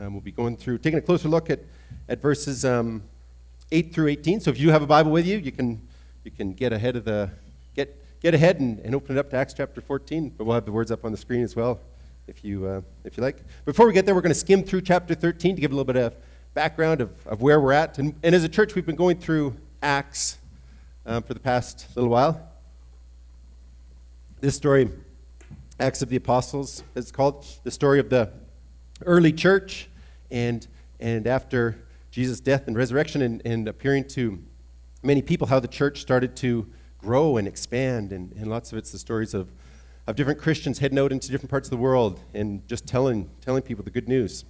Um, we'll be going through, taking a closer look at, at verses um, 8 through 18. So if you have a Bible with you, you can, you can get ahead of the, get, get ahead and, and open it up to Acts chapter 14. But we'll have the words up on the screen as well if you, uh, if you like. Before we get there, we're going to skim through chapter 13 to give a little bit of background of, of where we're at. And, and as a church, we've been going through Acts um, for the past little while. This story, Acts of the Apostles, is called the story of the early church and, and after Jesus' death and resurrection and, and appearing to many people, how the church started to grow and expand. And, and lots of it's the stories of, of different Christians heading out into different parts of the world and just telling, telling people the good news.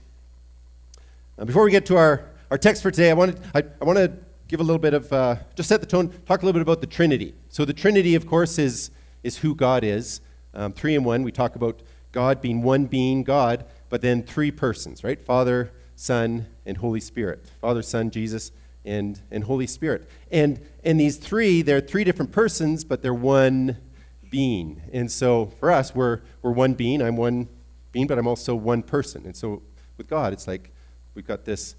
Uh, before we get to our, our text for today, I, wanted, I, I want to give a little bit of, uh, just set the tone, talk a little bit about the Trinity. So, the Trinity, of course, is, is who God is. Um, three in one, we talk about God being one being, God, but then three persons, right? Father, Son, and Holy Spirit. Father, Son, Jesus, and, and Holy Spirit. And, and these three, they're three different persons, but they're one being. And so for us, we're, we're one being. I'm one being, but I'm also one person. And so with God, it's like we've got this,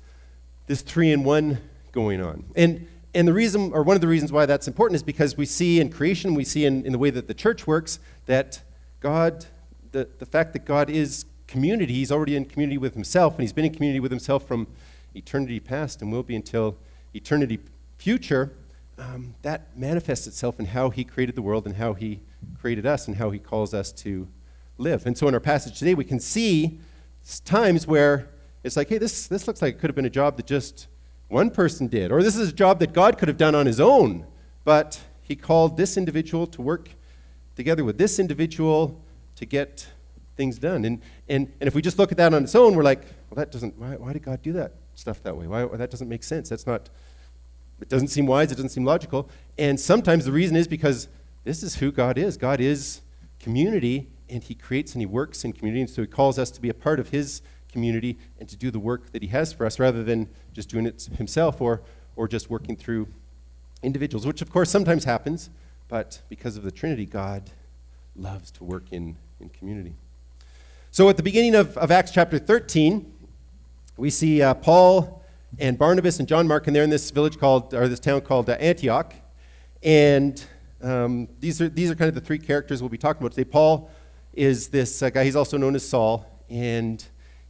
this three in one going on. And, and the reason, or one of the reasons why that's important is because we see in creation, we see in, in the way that the church works, that God, the, the fact that God is community, he's already in community with himself, and he's been in community with himself from eternity past and will be until eternity future. Um, that manifests itself in how he created the world and how he created us and how he calls us to live. And so in our passage today, we can see times where it's like, hey, this, this looks like it could have been a job that just one person did, or this is a job that God could have done on his own, but he called this individual to work together with this individual to get things done. And, and, and if we just look at that on its own, we're like, well, that doesn't, why, why did God do that stuff that way? Why, that doesn't make sense. That's not, it doesn't seem wise, it doesn't seem logical. And sometimes the reason is because this is who God is. God is community, and he creates and he works in community, and so he calls us to be a part of his community and to do the work that he has for us rather than just doing it himself or, or just working through individuals, which of course sometimes happens, but because of the Trinity, God loves to work in, in community. So at the beginning of, of Acts chapter 13, we see uh, Paul and Barnabas and John Mark, and they're in this village called, or this town called uh, Antioch. And um, these, are, these are kind of the three characters we'll be talking about today. Paul is this uh, guy, he's also known as Saul, and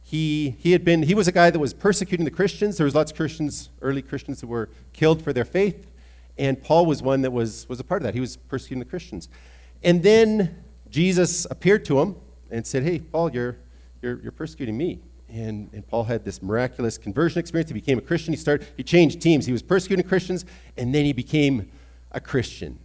he, he had been, he was a guy that was persecuting the Christians. There was lots of Christians, early Christians that were killed for their faith, and Paul was one that was, was a part of that. He was persecuting the Christians. And then Jesus appeared to him and said, hey, Paul, you're, you're, you're persecuting me. And, and Paul had this miraculous conversion experience. He became a Christian. He, started, he changed teams. He was persecuting Christians, and then he became a Christian.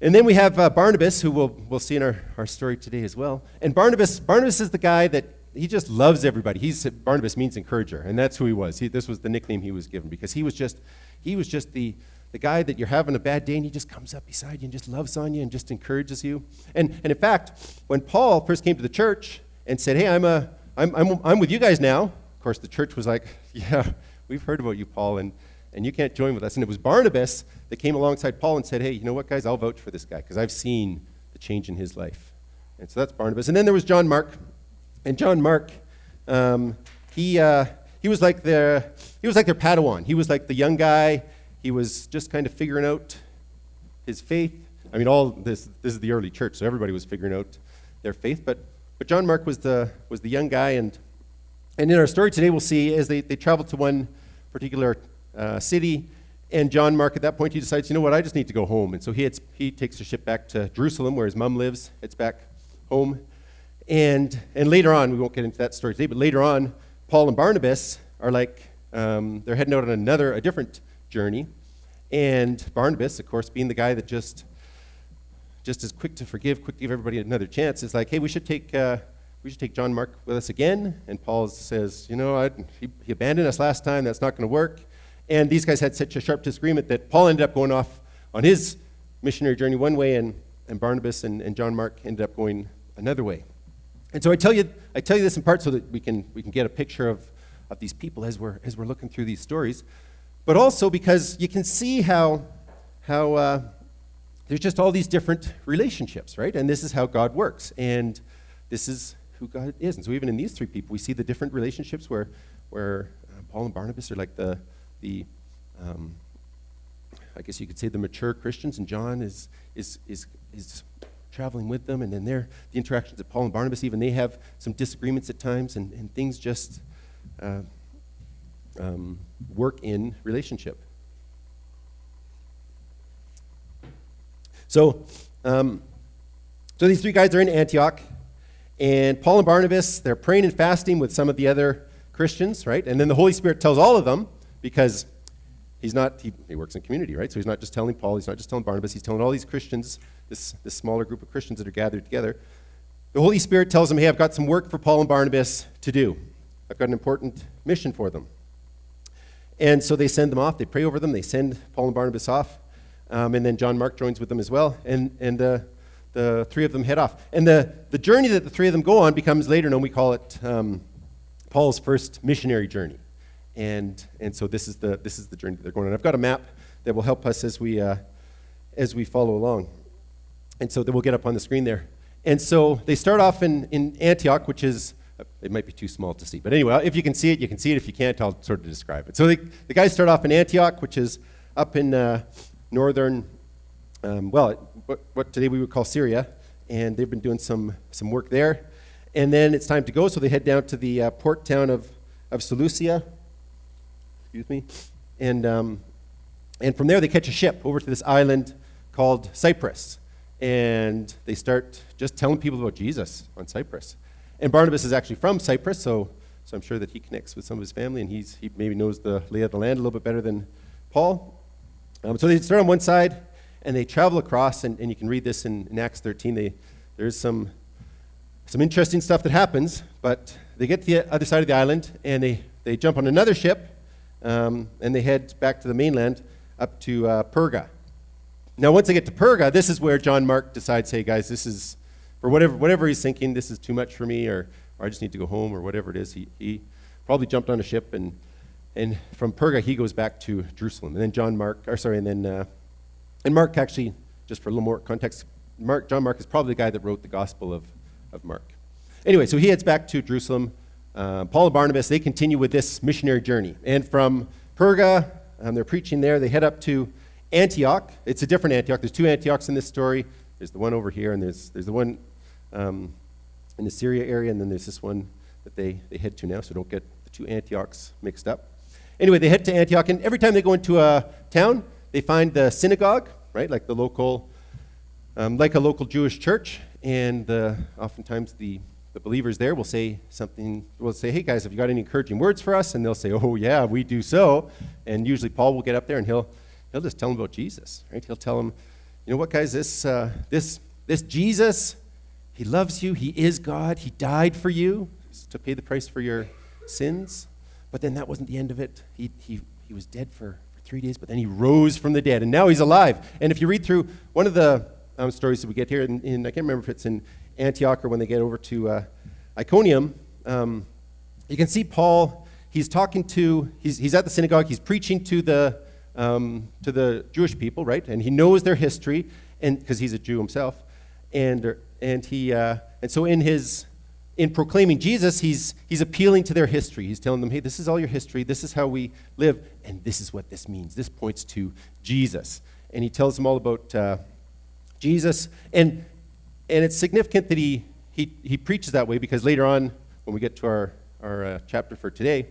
And then we have uh, Barnabas, who we'll, we'll see in our, our story today as well. And Barnabas, Barnabas is the guy that he just loves everybody. He's, Barnabas means encourager, and that's who he was. He, this was the nickname he was given because he was just, he was just the, the guy that you're having a bad day and he just comes up beside you and just loves on you and just encourages you. And, and in fact, when Paul first came to the church and said, Hey, I'm, a, I'm, I'm, I'm with you guys now, of course, the church was like, Yeah, we've heard about you, Paul, and, and you can't join with us. And it was Barnabas that came alongside Paul and said, Hey, you know what, guys, I'll vouch for this guy because I've seen the change in his life. And so that's Barnabas. And then there was John Mark. And John Mark, um, he, uh, he, was like their, he was like their Padawan. He was like the young guy. He was just kind of figuring out his faith. I mean, all this, this is the early church, so everybody was figuring out their faith. But, but John Mark was the, was the young guy. And, and in our story today, we'll see as they, they travel to one particular uh, city, and John Mark, at that point, he decides, you know what, I just need to go home. And so he, he takes a ship back to Jerusalem, where his mom lives. It's back home. And, and later on, we won't get into that story today, but later on, Paul and Barnabas are like, um, they're heading out on another, a different journey. And Barnabas, of course, being the guy that just, just is quick to forgive, quick to give everybody another chance, is like, hey, we should take, uh, we should take John Mark with us again. And Paul says, you know, I, he, he abandoned us last time. That's not going to work. And these guys had such a sharp disagreement that Paul ended up going off on his missionary journey one way, and, and Barnabas and, and John Mark ended up going another way. And so I tell you, I tell you this in part so that we can, we can get a picture of, of these people as we're, as we're looking through these stories, but also because you can see how, how uh, there's just all these different relationships, right? And this is how God works. And this is who God is. And so even in these three people, we see the different relationships where, where uh, Paul and Barnabas are like the, the um, I guess you could say the mature Christians, and John is, is, is, is traveling with them. And then there, the interactions of Paul and Barnabas, even they have some disagreements at times, and, and things just uh, um, work in relationship. So, um, so these three guys are in Antioch, and Paul and Barnabas, they're praying and fasting with some of the other Christians, right? And then the Holy Spirit tells all of them, because he's not, he, he works in community, right? So he's not just telling Paul, he's not just telling Barnabas, he's telling all these Christians, this, this smaller group of Christians that are gathered together. The Holy Spirit tells them, hey, I've got some work for Paul and Barnabas to do. I've got an important mission for them. And so they send them off, they pray over them, they send Paul and Barnabas off. Um, and then John Mark joins with them as well. And, and uh, the three of them head off. And the, the journey that the three of them go on becomes later known, we call it um, Paul's first missionary journey. And, and so this is, the, this is the journey they're going on. I've got a map that will help us as we, uh, as we follow along. And so that we'll get up on the screen there. And so they start off in, in Antioch, which is, it might be too small to see. But anyway, if you can see it, you can see it. If you can't, I'll sort of describe it. So the guys start off in Antioch, which is up in uh, northern, um, well, what, what today we would call Syria. And they've been doing some, some work there. And then it's time to go, so they head down to the uh, port town of, of Seleucia. Excuse me. And, um, and from there, they catch a ship over to this island called Cyprus. And they start just telling people about Jesus on Cyprus. And Barnabas is actually from Cyprus, so, so I'm sure that he connects with some of his family, and he's, he maybe knows the lay of the land a little bit better than Paul. Um, so they start on one side, and they travel across, and, and you can read this in, in Acts 13. They, there's some, some interesting stuff that happens, but they get to the other side of the island, and they, they jump on another ship, um, and they head back to the mainland up to uh, Perga. Now, once they get to Perga, this is where John Mark decides, hey, guys, this is, for whatever, whatever he's thinking, this is too much for me, or, or I just need to go home, or whatever it is. He, he probably jumped on a ship, and, and from Perga, he goes back to Jerusalem. And then John Mark, or sorry, and then, uh, and Mark actually, just for a little more context, Mark, John Mark is probably the guy that wrote the Gospel of, of Mark. Anyway, so he heads back to Jerusalem. Uh, Paul and Barnabas, they continue with this missionary journey. And from Perga, um, they're preaching there, they head up to Antioch. It's a different Antioch. There's two Antiochs in this story. There's the one over here, and there's, there's the one um, in the Syria area, and then there's this one that they, they head to now, so don't get the two Antiochs mixed up. Anyway, they head to Antioch, and every time they go into a town, they find the synagogue, right, like the local, um, like a local Jewish church, and oftentimes the, the believers there will say something, will say, hey guys, have you got any encouraging words for us? And they'll say, oh yeah, we do so. And usually Paul will get up there and he'll he'll just tell them about Jesus, right? He'll tell them, you know what, guys, this, uh, this, this Jesus, he loves you. He is God. He died for you to pay the price for your sins. But then that wasn't the end of it. He, he, he was dead for, for three days, but then he rose from the dead, and now he's alive. And if you read through one of the um, stories that we get here, in, in, I can't remember if it's in Antioch or when they get over to uh, Iconium, um, you can see Paul. He's talking to, he's, he's at the synagogue, he's preaching to the, um, to the Jewish people, right? And he knows their history, and because he's a Jew himself, and and he uh, and so in his in proclaiming Jesus, he's he's appealing to their history. He's telling them, hey, this is all your history. This is how we live, and this is what this means. This points to Jesus, and he tells them all about uh, Jesus, and and it's significant that he he he preaches that way because later on, when we get to our our uh, chapter for today,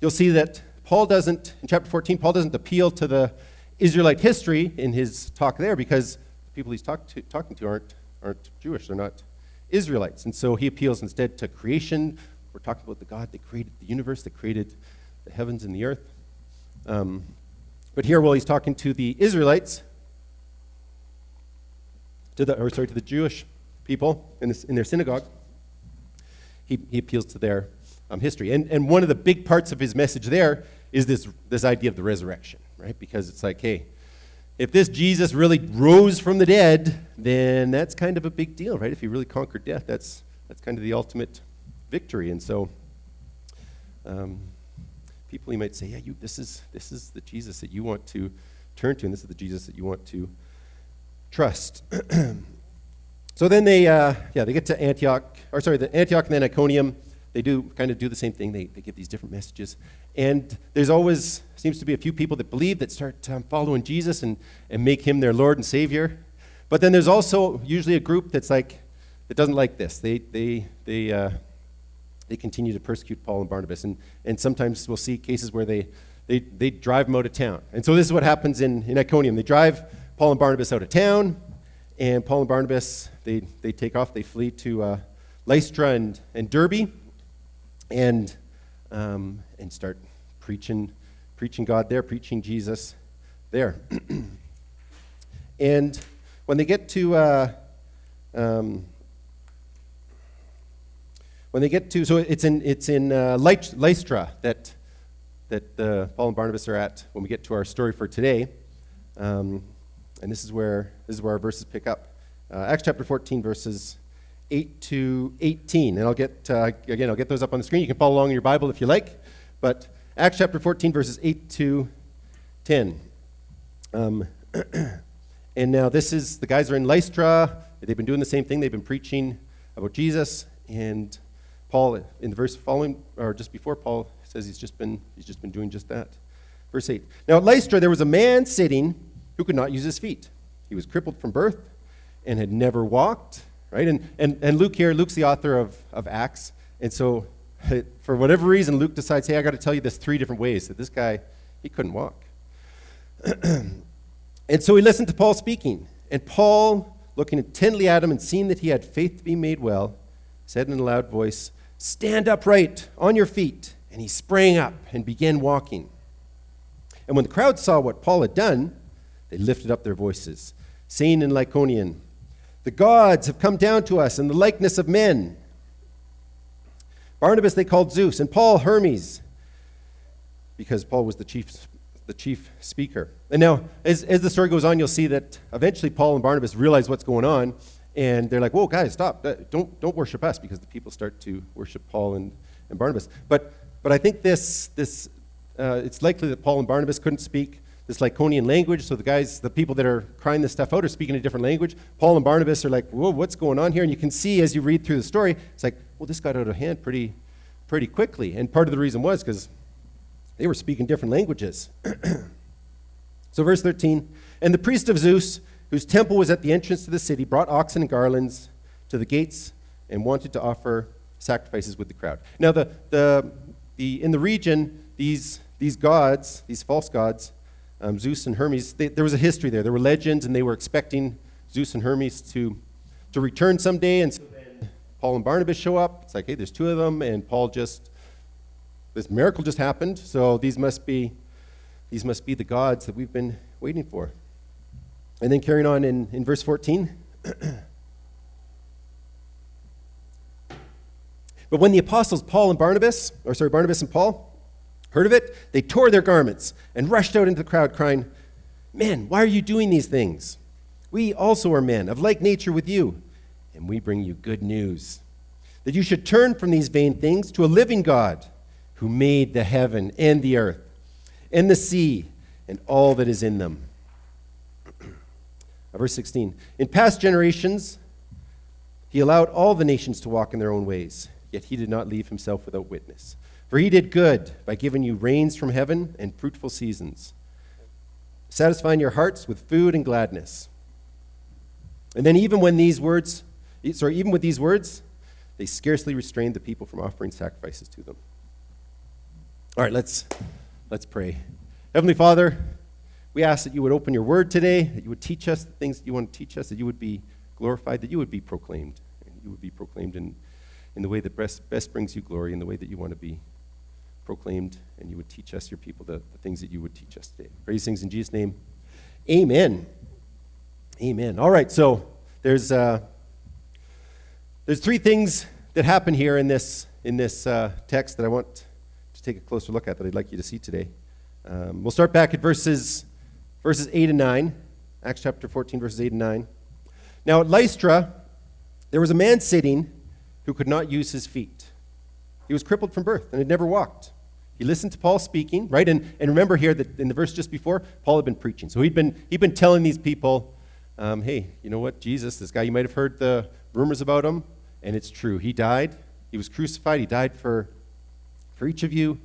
you'll see that Paul doesn't, in chapter 14, Paul doesn't appeal to the Israelite history in his talk there because the people he's talk to, talking to aren't, aren't Jewish, they're not Israelites. And so he appeals instead to creation. We're talking about the God that created the universe, that created the heavens and the earth. Um, but here, while he's talking to the Israelites, to the, or sorry, to the Jewish people in, this, in their synagogue, he, he appeals to their um, history. And, and one of the big parts of his message there is this, this idea of the resurrection, right? Because it's like, hey, if this Jesus really rose from the dead, then that's kind of a big deal, right? If he really conquered death, that's, that's kind of the ultimate victory. And so um, people, you might say, yeah, you, this, is, this is the Jesus that you want to turn to, and this is the Jesus that you want to trust. so then they, uh, yeah, they get to Antioch, or sorry, the Antioch and then Iconium. They do kind of do the same thing. They, they give these different messages. And there's always, seems to be a few people that believe that start um, following Jesus and, and make him their Lord and Savior. But then there's also usually a group that's like, that doesn't like this. They, they, they, uh, they continue to persecute Paul and Barnabas. And, and sometimes we'll see cases where they, they, they drive them out of town. And so this is what happens in, in Iconium. They drive Paul and Barnabas out of town, and Paul and Barnabas, they, they take off, they flee to uh, Lystra and, and Derbe, and, um, and start preaching, preaching God there, preaching Jesus there. and when they get to, uh, um, when they get to, so it's in, it's in uh, Lystra that, that uh, Paul and Barnabas are at when we get to our story for today. Um, and this is where, this is where our verses pick up. Uh, Acts chapter 14, verses 8 to 18. And I'll get, uh, again, I'll get those up on the screen. You can follow along in your Bible if you like. But Acts chapter 14, verses 8 to 10. Um, and now this is, the guys are in Lystra. They've been doing the same thing. They've been preaching about Jesus. And Paul, in the verse following, or just before, Paul says he's just been, he's just been doing just that. Verse 8. Now at Lystra, there was a man sitting who could not use his feet. He was crippled from birth and had never walked, right? And, and, and Luke here, Luke's the author of, of Acts. And so, for whatever reason, Luke decides, hey, I got to tell you this three different ways that this guy, he couldn't walk. and so he listened to Paul speaking. And Paul, looking intently at him and seeing that he had faith to be made well, said in a loud voice, Stand upright on your feet. And he sprang up and began walking. And when the crowd saw what Paul had done, they lifted up their voices, saying in Lycaonian, The gods have come down to us in the likeness of men. Barnabas they called Zeus, and Paul Hermes, because Paul was the chief, the chief speaker. And now, as, as the story goes on, you'll see that eventually Paul and Barnabas realize what's going on, and they're like, Whoa, guys, stop. Uh, don't, don't worship us, because the people start to worship Paul and, and Barnabas. But, but I think this, this uh, it's likely that Paul and Barnabas couldn't speak this Lycaonian language. So the guys, the people that are crying this stuff out are speaking a different language. Paul and Barnabas are like, whoa, what's going on here? And you can see as you read through the story, it's like, well, this got out of hand pretty, pretty quickly. And part of the reason was because they were speaking different languages. so, verse 13 And the priest of Zeus, whose temple was at the entrance to the city, brought oxen and garlands to the gates and wanted to offer sacrifices with the crowd. Now, the, the, the, in the region, these, these gods, these false gods, um, Zeus and Hermes, they, there was a history there. There were legends, and they were expecting Zeus and Hermes to, to return someday. And so then Paul and Barnabas show up. It's like, hey, there's two of them, and Paul just, this miracle just happened. So these must be, these must be the gods that we've been waiting for. And then carrying on in, in verse 14. but when the apostles Paul and Barnabas, or sorry, Barnabas and Paul, Heard of it? They tore their garments and rushed out into the crowd, crying, Men, why are you doing these things? We also are men of like nature with you, and we bring you good news that you should turn from these vain things to a living God who made the heaven and the earth and the sea and all that is in them. Verse 16 In past generations, he allowed all the nations to walk in their own ways, yet he did not leave himself without witness for he did good by giving you rains from heaven and fruitful seasons, satisfying your hearts with food and gladness. And then, even when these words, sorry, even with these words, they scarcely restrained the people from offering sacrifices to them. All right, let's, let's pray. Heavenly Father, we ask that you would open your word today, that you would teach us the things that you want to teach us, that you would be glorified, that you would be proclaimed, and you would be proclaimed in, in the way that best, best brings you glory, in the way that you want to be proclaimed, and you would teach us, your people, the, the things that you would teach us today. Praise things in Jesus' name. Amen. Amen. All right, so there's, uh, there's three things that happen here in this, in this uh, text that I want to take a closer look at that I'd like you to see today. Um, we'll start back at verses, verses 8 and 9, Acts chapter 14, verses 8 and 9. Now at Lystra, there was a man sitting who could not use his feet. He was crippled from birth and had never walked. He listened to Paul speaking, right? And, and remember here that in the verse just before, Paul had been preaching. So he'd been, he'd been telling these people um, hey, you know what? Jesus, this guy, you might have heard the rumors about him, and it's true. He died, he was crucified, he died for, for each of you,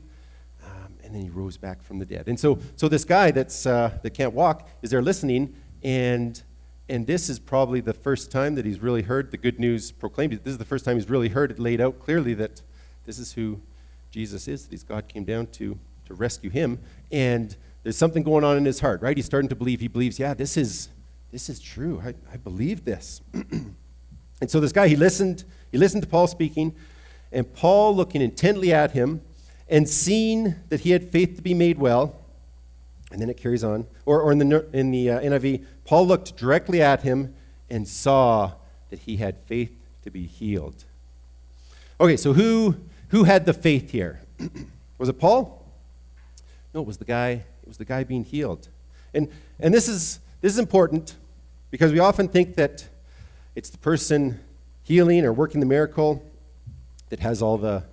um, and then he rose back from the dead. And so, so this guy that's, uh, that can't walk is there listening, and, and this is probably the first time that he's really heard the good news proclaimed. This is the first time he's really heard it laid out clearly that this is who Jesus is, that he's God came down to, to rescue him. And there's something going on in his heart, right? He's starting to believe. He believes, yeah, this is, this is true. I, I believe this. and so this guy, he listened, he listened to Paul speaking, and Paul looking intently at him and seeing that he had faith to be made well, and then it carries on. Or, or in the, in the uh, NIV, Paul looked directly at him and saw that he had faith to be healed. Okay, so who, who had the faith here? was it Paul? No, it was the guy, it was the guy being healed. And, and this, is, this is important because we often think that it's the person healing or working the miracle that has all the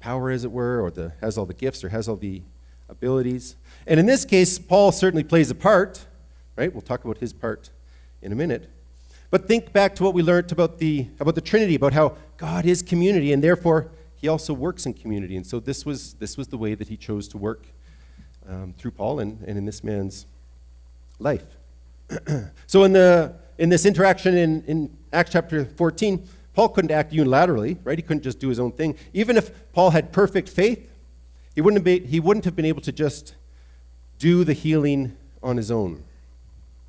power, as it were, or the, has all the gifts or has all the abilities. And in this case, Paul certainly plays a part, right? We'll talk about his part in a minute. But think back to what we learned about the, about the Trinity, about how God is community, and therefore he also works in community. And so this was, this was the way that he chose to work um, through Paul and, and in this man's life. so in, the, in this interaction in, in Acts chapter 14, Paul couldn't act unilaterally, right? He couldn't just do his own thing. Even if Paul had perfect faith, he wouldn't have been, he wouldn't have been able to just do the healing on his own.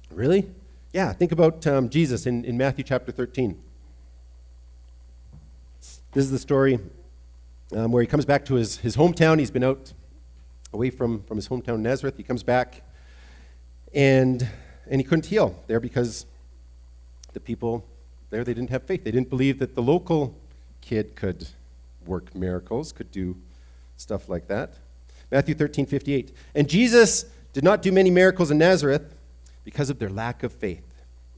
Really? Yeah, think about um, Jesus in, in Matthew chapter 13. This is the story um, where he comes back to his, his hometown. He's been out away from, from his hometown Nazareth. He comes back, and, and he couldn't heal there because the people there, they didn't have faith. They didn't believe that the local kid could work miracles, could do stuff like that. Matthew 13, 58. And Jesus did not do many miracles in Nazareth because of their lack of faith.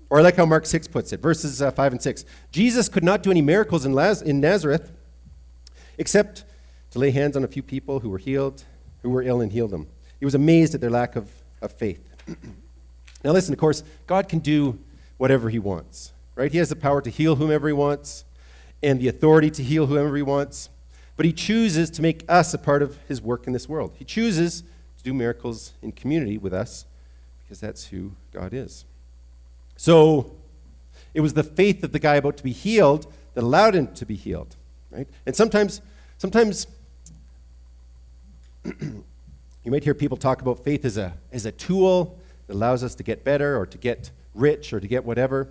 Or I like how Mark 6 puts it, verses uh, 5 and 6. Jesus could not do any miracles in, Laz- in Nazareth except to lay hands on a few people who were healed, who were ill, and heal them. He was amazed at their lack of, of faith. now, listen, of course, God can do whatever He wants, right? He has the power to heal whomever He wants and the authority to heal whomever He wants. But He chooses to make us a part of His work in this world. He chooses to do miracles in community with us because that's who God is. So, it was the faith of the guy about to be healed that allowed him to be healed, right? And sometimes, sometimes you might hear people talk about faith as a, as a tool that allows us to get better or to get rich or to get whatever.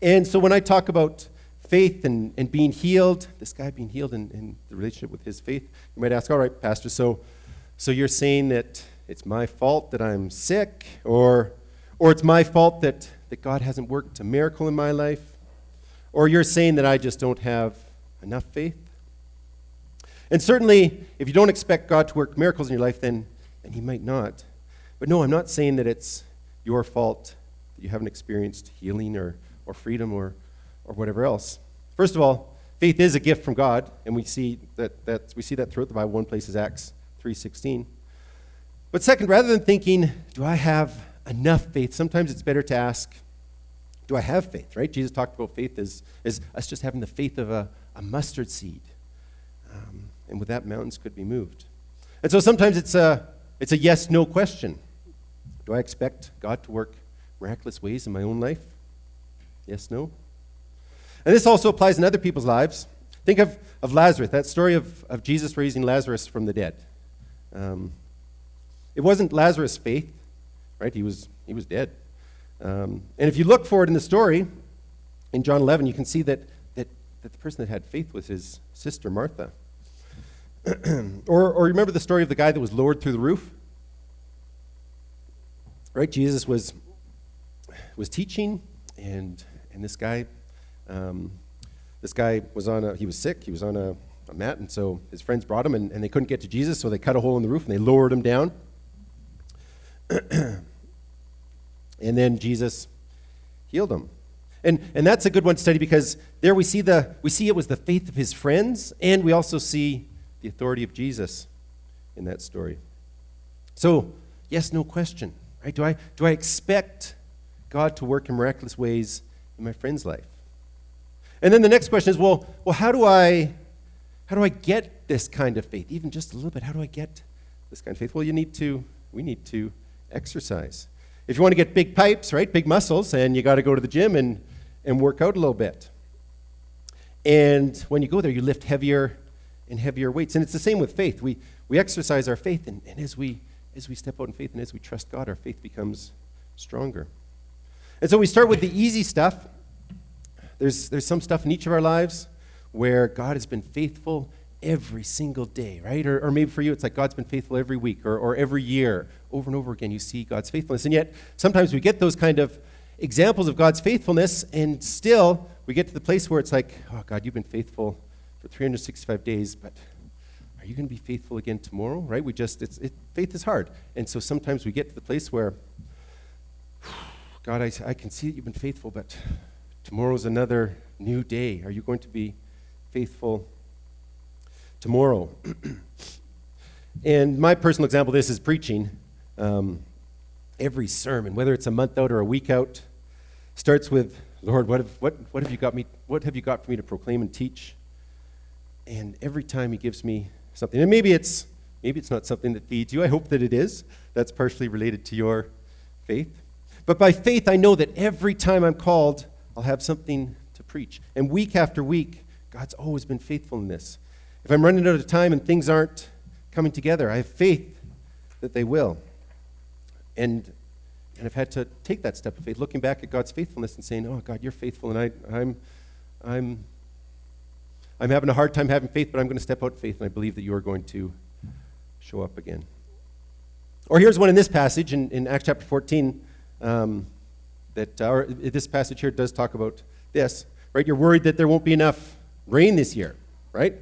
And so when I talk about faith and, and being healed, this guy being healed in, in the relationship with his faith, you might ask, all right, Pastor, so, so you're saying that it's my fault that I'm sick, or, or it's my fault that, that God hasn't worked a miracle in my life, or you're saying that I just don't have enough faith? And certainly, if you don't expect God to work miracles in your life, then, then He might not. But no, I'm not saying that it's your fault that you haven't experienced healing or, or freedom or, or whatever else. First of all, faith is a gift from God, and we see that, that, we see that throughout the Bible. One place is Acts 3.16. But second, rather than thinking, do I have enough faith, sometimes it's better to ask, do I have faith, right? Jesus talked about faith as, as us just having the faith of a, a mustard seed. Um, and with that, mountains could be moved. And so sometimes it's a, it's a yes no question. Do I expect God to work miraculous ways in my own life? Yes, no? And this also applies in other people's lives. Think of, of Lazarus, that story of, of Jesus raising Lazarus from the dead. Um, it wasn't Lazarus' faith, right? He was, he was dead. Um, and if you look for it in the story, in John 11, you can see that, that, that the person that had faith was his sister Martha. or, or remember the story of the guy that was lowered through the roof? Right? Jesus was, was teaching, and, and this guy, um, this guy was on a, he was sick, he was on a, a mat, and so his friends brought him, and, and they couldn't get to Jesus, so they cut a hole in the roof and they lowered him down. and then Jesus healed him. And, and that's a good one to study because there we see, the, we see it was the faith of his friends, and we also see the authority of Jesus in that story. So, yes, no question. Right? Do, I, do I expect God to work in miraculous ways in my friend's life. And then the next question is, well, well, how do I how do I get this kind of faith? Even just a little bit, how do I get this kind of faith? Well, you need to, we need to exercise. If you want to get big pipes, right, big muscles, and you got to go to the gym and, and work out a little bit. And when you go there, you lift heavier and heavier weights. And it's the same with faith. We, we exercise our faith, and, and as, we, as we step out in faith and as we trust God, our faith becomes stronger. And so we start with the easy stuff. There's, there's some stuff in each of our lives where God has been faithful every single day, right? Or, or maybe for you, it's like God's been faithful every week or, or every year. Over and over again, you see God's faithfulness. And yet, sometimes we get those kind of examples of God's faithfulness, and still we get to the place where it's like, oh, God, you've been faithful for 365 days, but are you going to be faithful again tomorrow, right? We just, it's, it, faith is hard. And so sometimes we get to the place where, God, I, I can see that you've been faithful, but tomorrow's another new day. Are you going to be faithful tomorrow. and my personal example of this is preaching. Um, every sermon, whether it's a month out or a week out, starts with, Lord, what have, what, what have you got me, what have you got for me to proclaim and teach? And every time he gives me something, and maybe it's maybe it's not something that feeds you. I hope that it is. That's partially related to your faith. But by faith, I know that every time I'm called, I'll have something to preach. And week after week, God's always been faithful in this. If I'm running out of time and things aren't coming together, I have faith that they will. And, and I've had to take that step of faith, looking back at God's faithfulness and saying, Oh, God, you're faithful, and I, I'm, I'm, I'm having a hard time having faith, but I'm going to step out in faith, and I believe that you are going to show up again. Or here's one in this passage in, in Acts chapter 14 um, that, or this passage here does talk about this, right? You're worried that there won't be enough rain this year, right?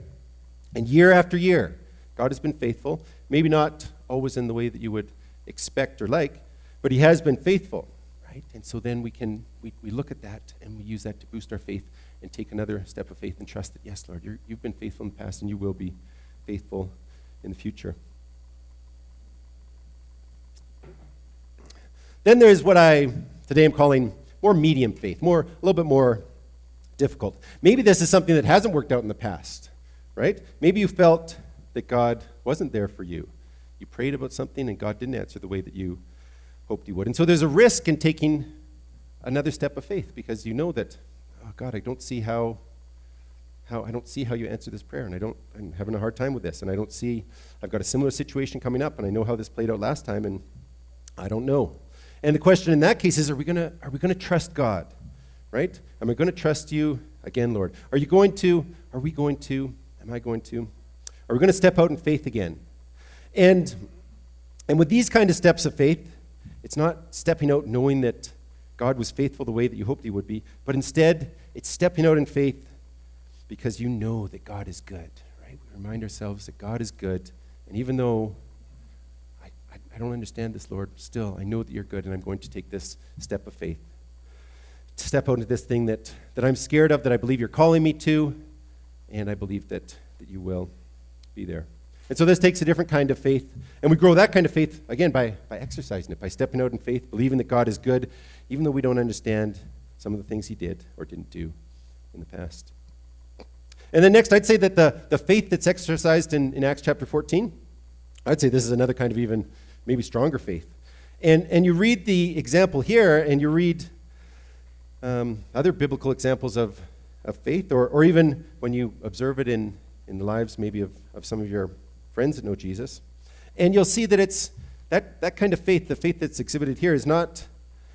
And year after year, God has been faithful. Maybe not always in the way that you would expect or like, but He has been faithful, right? And so then we can we, we look at that and we use that to boost our faith and take another step of faith and trust that yes, Lord, you you've been faithful in the past and you will be faithful in the future. Then there's what I today am calling more medium faith, more a little bit more difficult. Maybe this is something that hasn't worked out in the past, right? Maybe you felt that God wasn't there for you. You prayed about something and God didn't answer the way that you hoped He would. And so there's a risk in taking another step of faith because you know that, oh God, I don't see how. How, I don't see how you answer this prayer, and I don't, I'm having a hard time with this, and I don't see, I've got a similar situation coming up, and I know how this played out last time, and I don't know. And the question in that case is, are we gonna, are we gonna trust God? right? Am I to trust you again, Lord? Are you going to, are we going to, am I going to, are we to step out in faith again? And, and with these kind of steps of faith, it's not stepping out knowing that God was faithful the way that you hoped he would be, but instead, it's stepping out in faith because you know that God is good, right? We remind ourselves that God is good, and even though I, I, I don't understand this, Lord, still, I know that you're good, and I'm going to take this step of faith to step out into this thing that, that I'm scared of, that I believe you're calling me to, and I believe that, that you will be there. And so this takes a different kind of faith. And we grow that kind of faith, again, by, by exercising it, by stepping out in faith, believing that God is good, even though we don't understand some of the things he did or didn't do in the past. And then next, I'd say that the, the faith that's exercised in, in Acts chapter 14, I'd say this is another kind of even maybe stronger faith. And, and you read the example here, and you read um, other biblical examples of, of faith, or, or even when you observe it in, in the lives maybe of, of some of your friends that know Jesus. And you'll see that it's that, that kind of faith, the faith that's exhibited here, is not,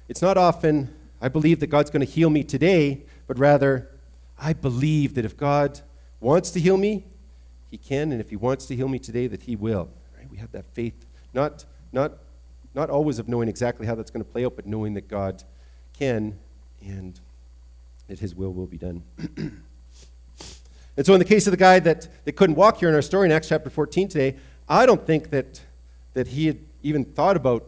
it's not often, I believe that God's going to heal me today, but rather, I believe that if God wants to heal me, He can, and if He wants to heal me today, that He will. Right? We have that faith, not, not, not always of knowing exactly how that's going to play out, but knowing that God can and that his will will be done. and so, in the case of the guy that, that couldn't walk here in our story in Acts chapter 14 today, I don't think that, that he had even thought about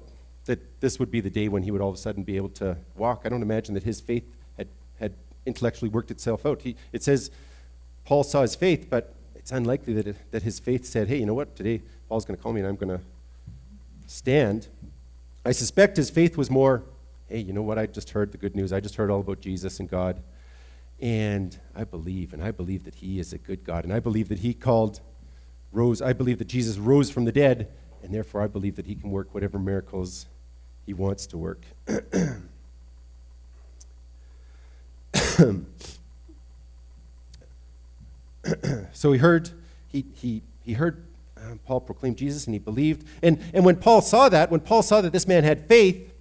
that this would be the day when he would all of a sudden be able to walk. I don't imagine that his faith had, had intellectually worked itself out. He, it says Paul saw his faith, but it's unlikely that, it, that his faith said, hey, you know what, today Paul's going to call me and I'm going to stand. I suspect his faith was more hey, you know what? I just heard the good news. I just heard all about Jesus and God. And I believe, and I believe that He is a good God. And I believe that He called, rose, I believe that Jesus rose from the dead. And therefore, I believe that He can work whatever miracles He wants to work. so he heard, he, he, he heard um, Paul proclaim Jesus and he believed. And, and when Paul saw that, when Paul saw that this man had faith,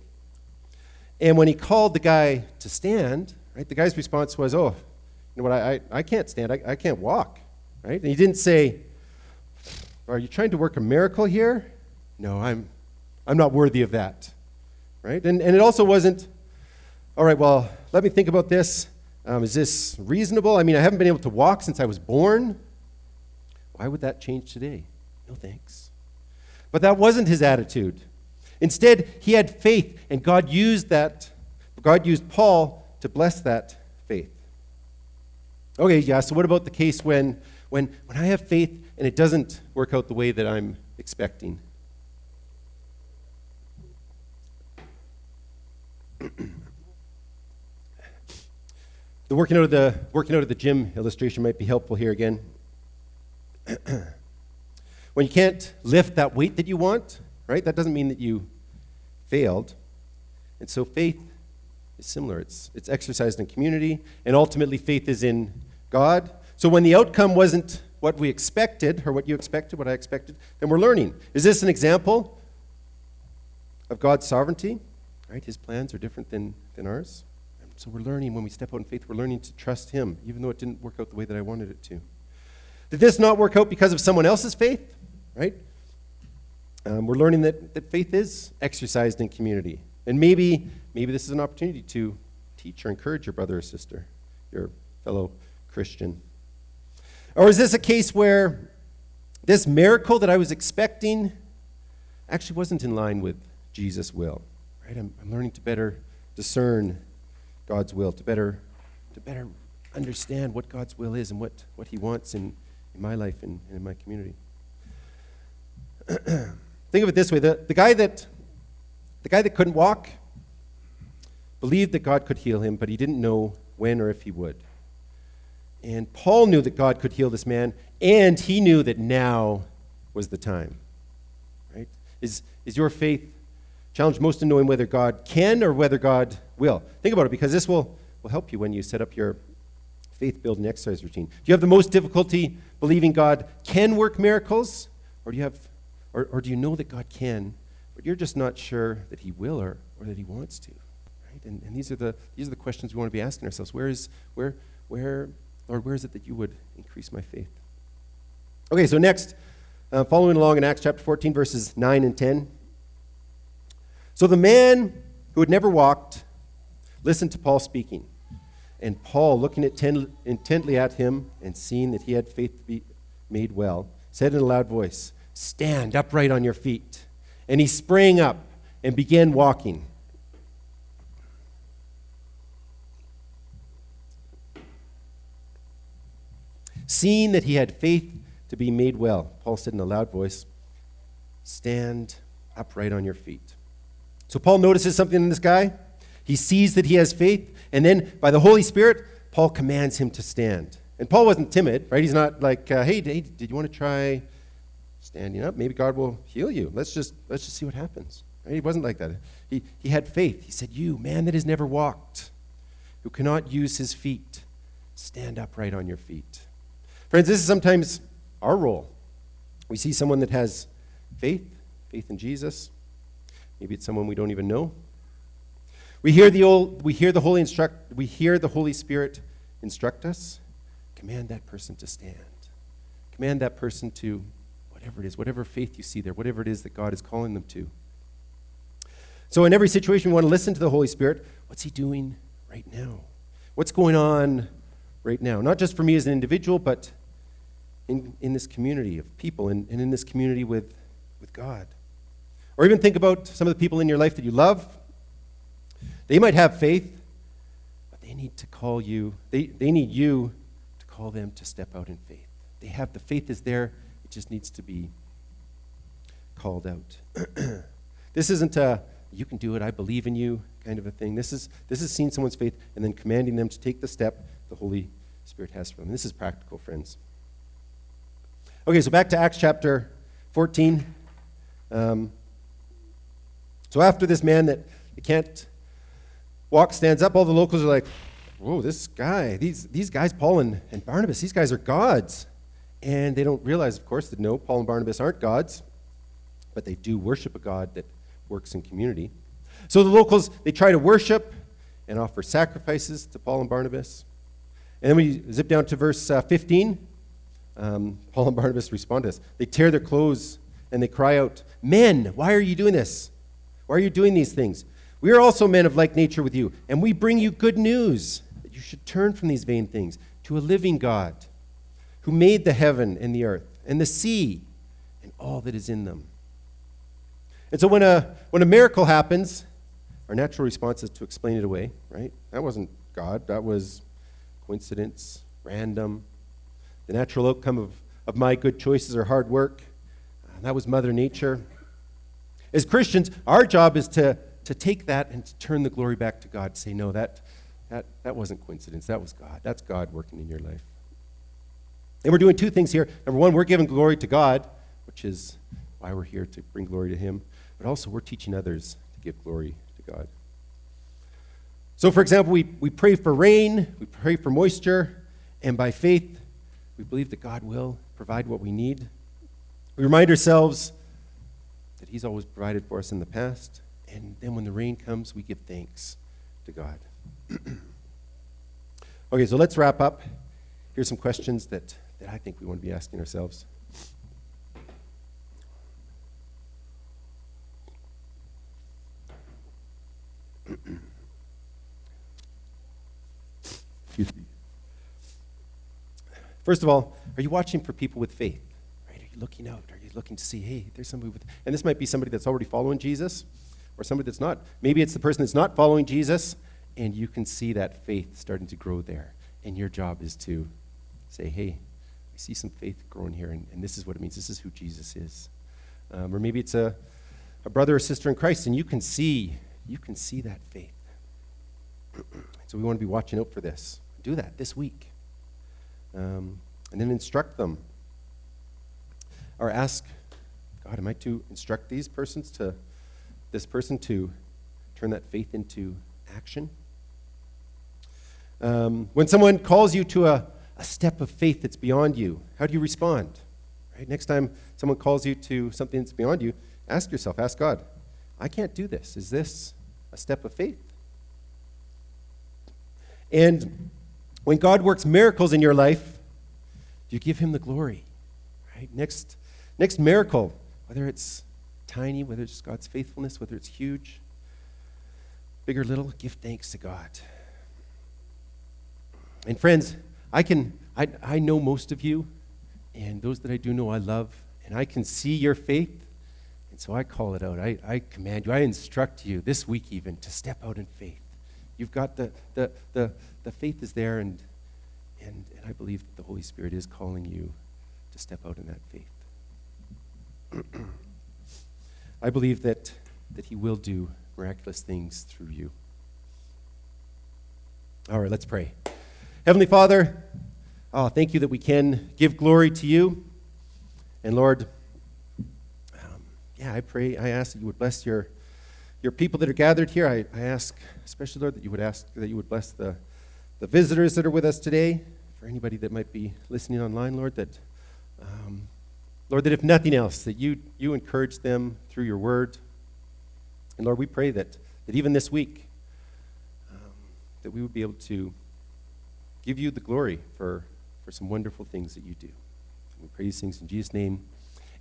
and when he called the guy to stand, right, the guy's response was, Oh, you know what, I, I, I can't stand, I, I can't walk, right? And he didn't say, Are you trying to work a miracle here? No, I'm, I'm not worthy of that, right? And, and it also wasn't, All right, well, let me think about this. Um, is this reasonable? I mean, I haven't been able to walk since I was born. Why would that change today? No thanks. But that wasn't his attitude. Instead, he had faith, and God used that, God used Paul to bless that faith. Okay, yeah, so what about the case when, when, when I have faith and it doesn't work out the way that I'm expecting? The working out of the working out of the gym illustration might be helpful here again. when you can't lift that weight that you want, right? That doesn't mean that you failed. And so faith is similar. It's it's exercised in community, and ultimately faith is in God. So when the outcome wasn't what we expected, or what you expected, what I expected, then we're learning. Is this an example of God's sovereignty? Right? His plans are different than, than ours. So we're learning when we step out in faith, we're learning to trust Him, even though it didn't work out the way that I wanted it to. Did this not work out because of someone else's faith? Right? Um, we're learning that, that faith is exercised in community. And maybe, maybe this is an opportunity to teach or encourage your brother or sister, your fellow Christian. Or is this a case where this miracle that I was expecting actually wasn't in line with Jesus' will? Right? I'm, I'm learning to better discern God's will, to better, to better understand what God's will is and what, what He wants in, in my life and, and in my community. Think of it this way the, the, guy that, the guy that couldn't walk believed that God could heal him, but he didn't know when or if he would. And Paul knew that God could heal this man, and he knew that now was the time. Right? Is, is your faith challenged most in knowing whether God can or whether God will. Think about it because this will, will help you when you set up your faith building exercise routine. Do you have the most difficulty believing God can work miracles? Or do you have or, or do you know that God can, but you're just not sure that He will or, or that He wants to? Right? And, and these are the these are the questions we want to be asking ourselves. Where is where where Lord, where is it that you would increase my faith? Okay, so next, uh, following along in Acts chapter 14, verses 9 and 10. So the man who had never walked listened to Paul speaking. And Paul, looking at intently at him and seeing that he had faith to be made well, said in a loud voice, Stand upright on your feet. And he sprang up and began walking. Seeing that he had faith to be made well, Paul said in a loud voice, Stand upright on your feet. So Paul notices something in this guy. He sees that he has faith, and then by the Holy Spirit, Paul commands him to stand. And Paul wasn't timid, right? He's not like, uh, hey, hey, did you want to try standing up? Maybe God will heal you. Let's just let's just see what happens. Right? He wasn't like that. He, he had faith. He said, You, man that has never walked, who cannot use his feet, stand upright on your feet. Friends, this is sometimes our role. We see someone that has faith, faith in Jesus, Maybe it's someone we don't even know. We hear the old, we hear the Holy instruct, we hear the Holy Spirit instruct us. Command that person to stand. Command that person to whatever it is, whatever faith you see there, whatever it is that God is calling them to. So in every situation, we want to listen to the Holy Spirit. What's He doing right now? What's going on right now? Not just for me as an individual, but in, in this community of people and, and in this community with, with God. Or even think about some of the people in your life that you love. They might have faith, but they need to call you, they, they need you to call them to step out in faith. They have the faith is there, it just needs to be called out. this isn't a you can do it, I believe in you kind of a thing. This is, this is seeing someone's faith and then commanding them to take the step the Holy Spirit has for them. This is practical, friends. Okay, so back to Acts chapter 14. Um, so after this man that can't walk stands up, all the locals are like, whoa, this guy, these, these guys, Paul and, and Barnabas, these guys are gods. And they don't realize, of course, that no, Paul and Barnabas aren't gods, but they do worship a God that works in community. So the locals, they try to worship and offer sacrifices to Paul and Barnabas. And then we zip down to verse uh, 15. Um, Paul and Barnabas respond to this. They tear their clothes and they cry out, Men, why are you doing this? Why are you doing these things? We are also men of like nature with you, and we bring you good news that you should turn from these vain things to a living God who made the heaven and the earth and the sea and all that is in them. And so when a, when a miracle happens, our natural response is to explain it away, right? That wasn't God, that was coincidence, random, the natural outcome of, of my good choices or hard work. Uh, that was Mother Nature. As Christians, our job is to, to take that and to turn the glory back to God. Say, no, that, that, that wasn't coincidence. That was God. That's God working in your life. And we're doing two things here. Number one, we're giving glory to God, which is why we're here to bring glory to Him. But also, we're teaching others to give glory to God. So, for example, we, we pray for rain, we pray for moisture, and by faith, we believe that God will provide what we need. We remind ourselves that He's always provided for us in the past, and then when the rain comes, we give thanks to God. okay, so let's wrap up. Here's some questions that, that I think we want to be asking ourselves. First of all, are you watching for people with faith? Right? Are you looking out? Are you looking to see, hey, there's somebody with, and this might be somebody that's already following Jesus or somebody that's not. Maybe it's the person that's not following Jesus, and you can see that faith starting to grow there. And your job is to say, hey, see some faith growing here, and, and this is what it means. This is who Jesus is. Um, or maybe it's a, a brother or sister in Christ, and you can see, you can see that faith. so we want to be watching out for this. Do that this week. Um, and then instruct them. Or ask, God, am I to instruct these persons to, this person to turn that faith into action? Um, when someone calls you to a, a step of faith that's beyond you, how do you respond? Right? Next time someone calls you to something that's beyond you, ask yourself, ask God, I can't do this. Is this a step of faith? And when God works miracles in your life, you give him the glory? Right? Next, next miracle, whether it's tiny, whether it's God's faithfulness, whether it's huge, big or little, give thanks to God. And friends, I can I, I know most of you, and those that I do know I love, and I can see your faith. And so I call it out. I, I command you, I instruct you this week even to step out in faith. You've got the, the, the, the faith is there, and, and, and I believe that the Holy Spirit is calling you to step out in that faith. I believe that, that He will do miraculous things through you. All right, let's pray. Heavenly Father, oh, thank you that we can give glory to you. And Lord, um, yeah, I pray, I ask that you would bless your, your people that are gathered here. I, I ask, especially, Lord, that you would ask that you would bless the, the visitors that are with us today. For anybody that might be listening online, Lord, that, um, Lord, that if nothing else, that you, you encourage them through your word. And Lord, we pray that, that even this week, um, that we would be able to give you the glory for, for some wonderful things that you do. We pray these things in Jesus' name.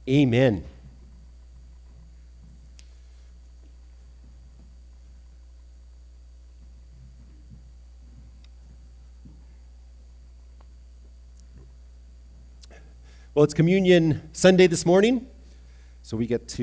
Amen. Well, it's Communion Sunday this morning, so we get to.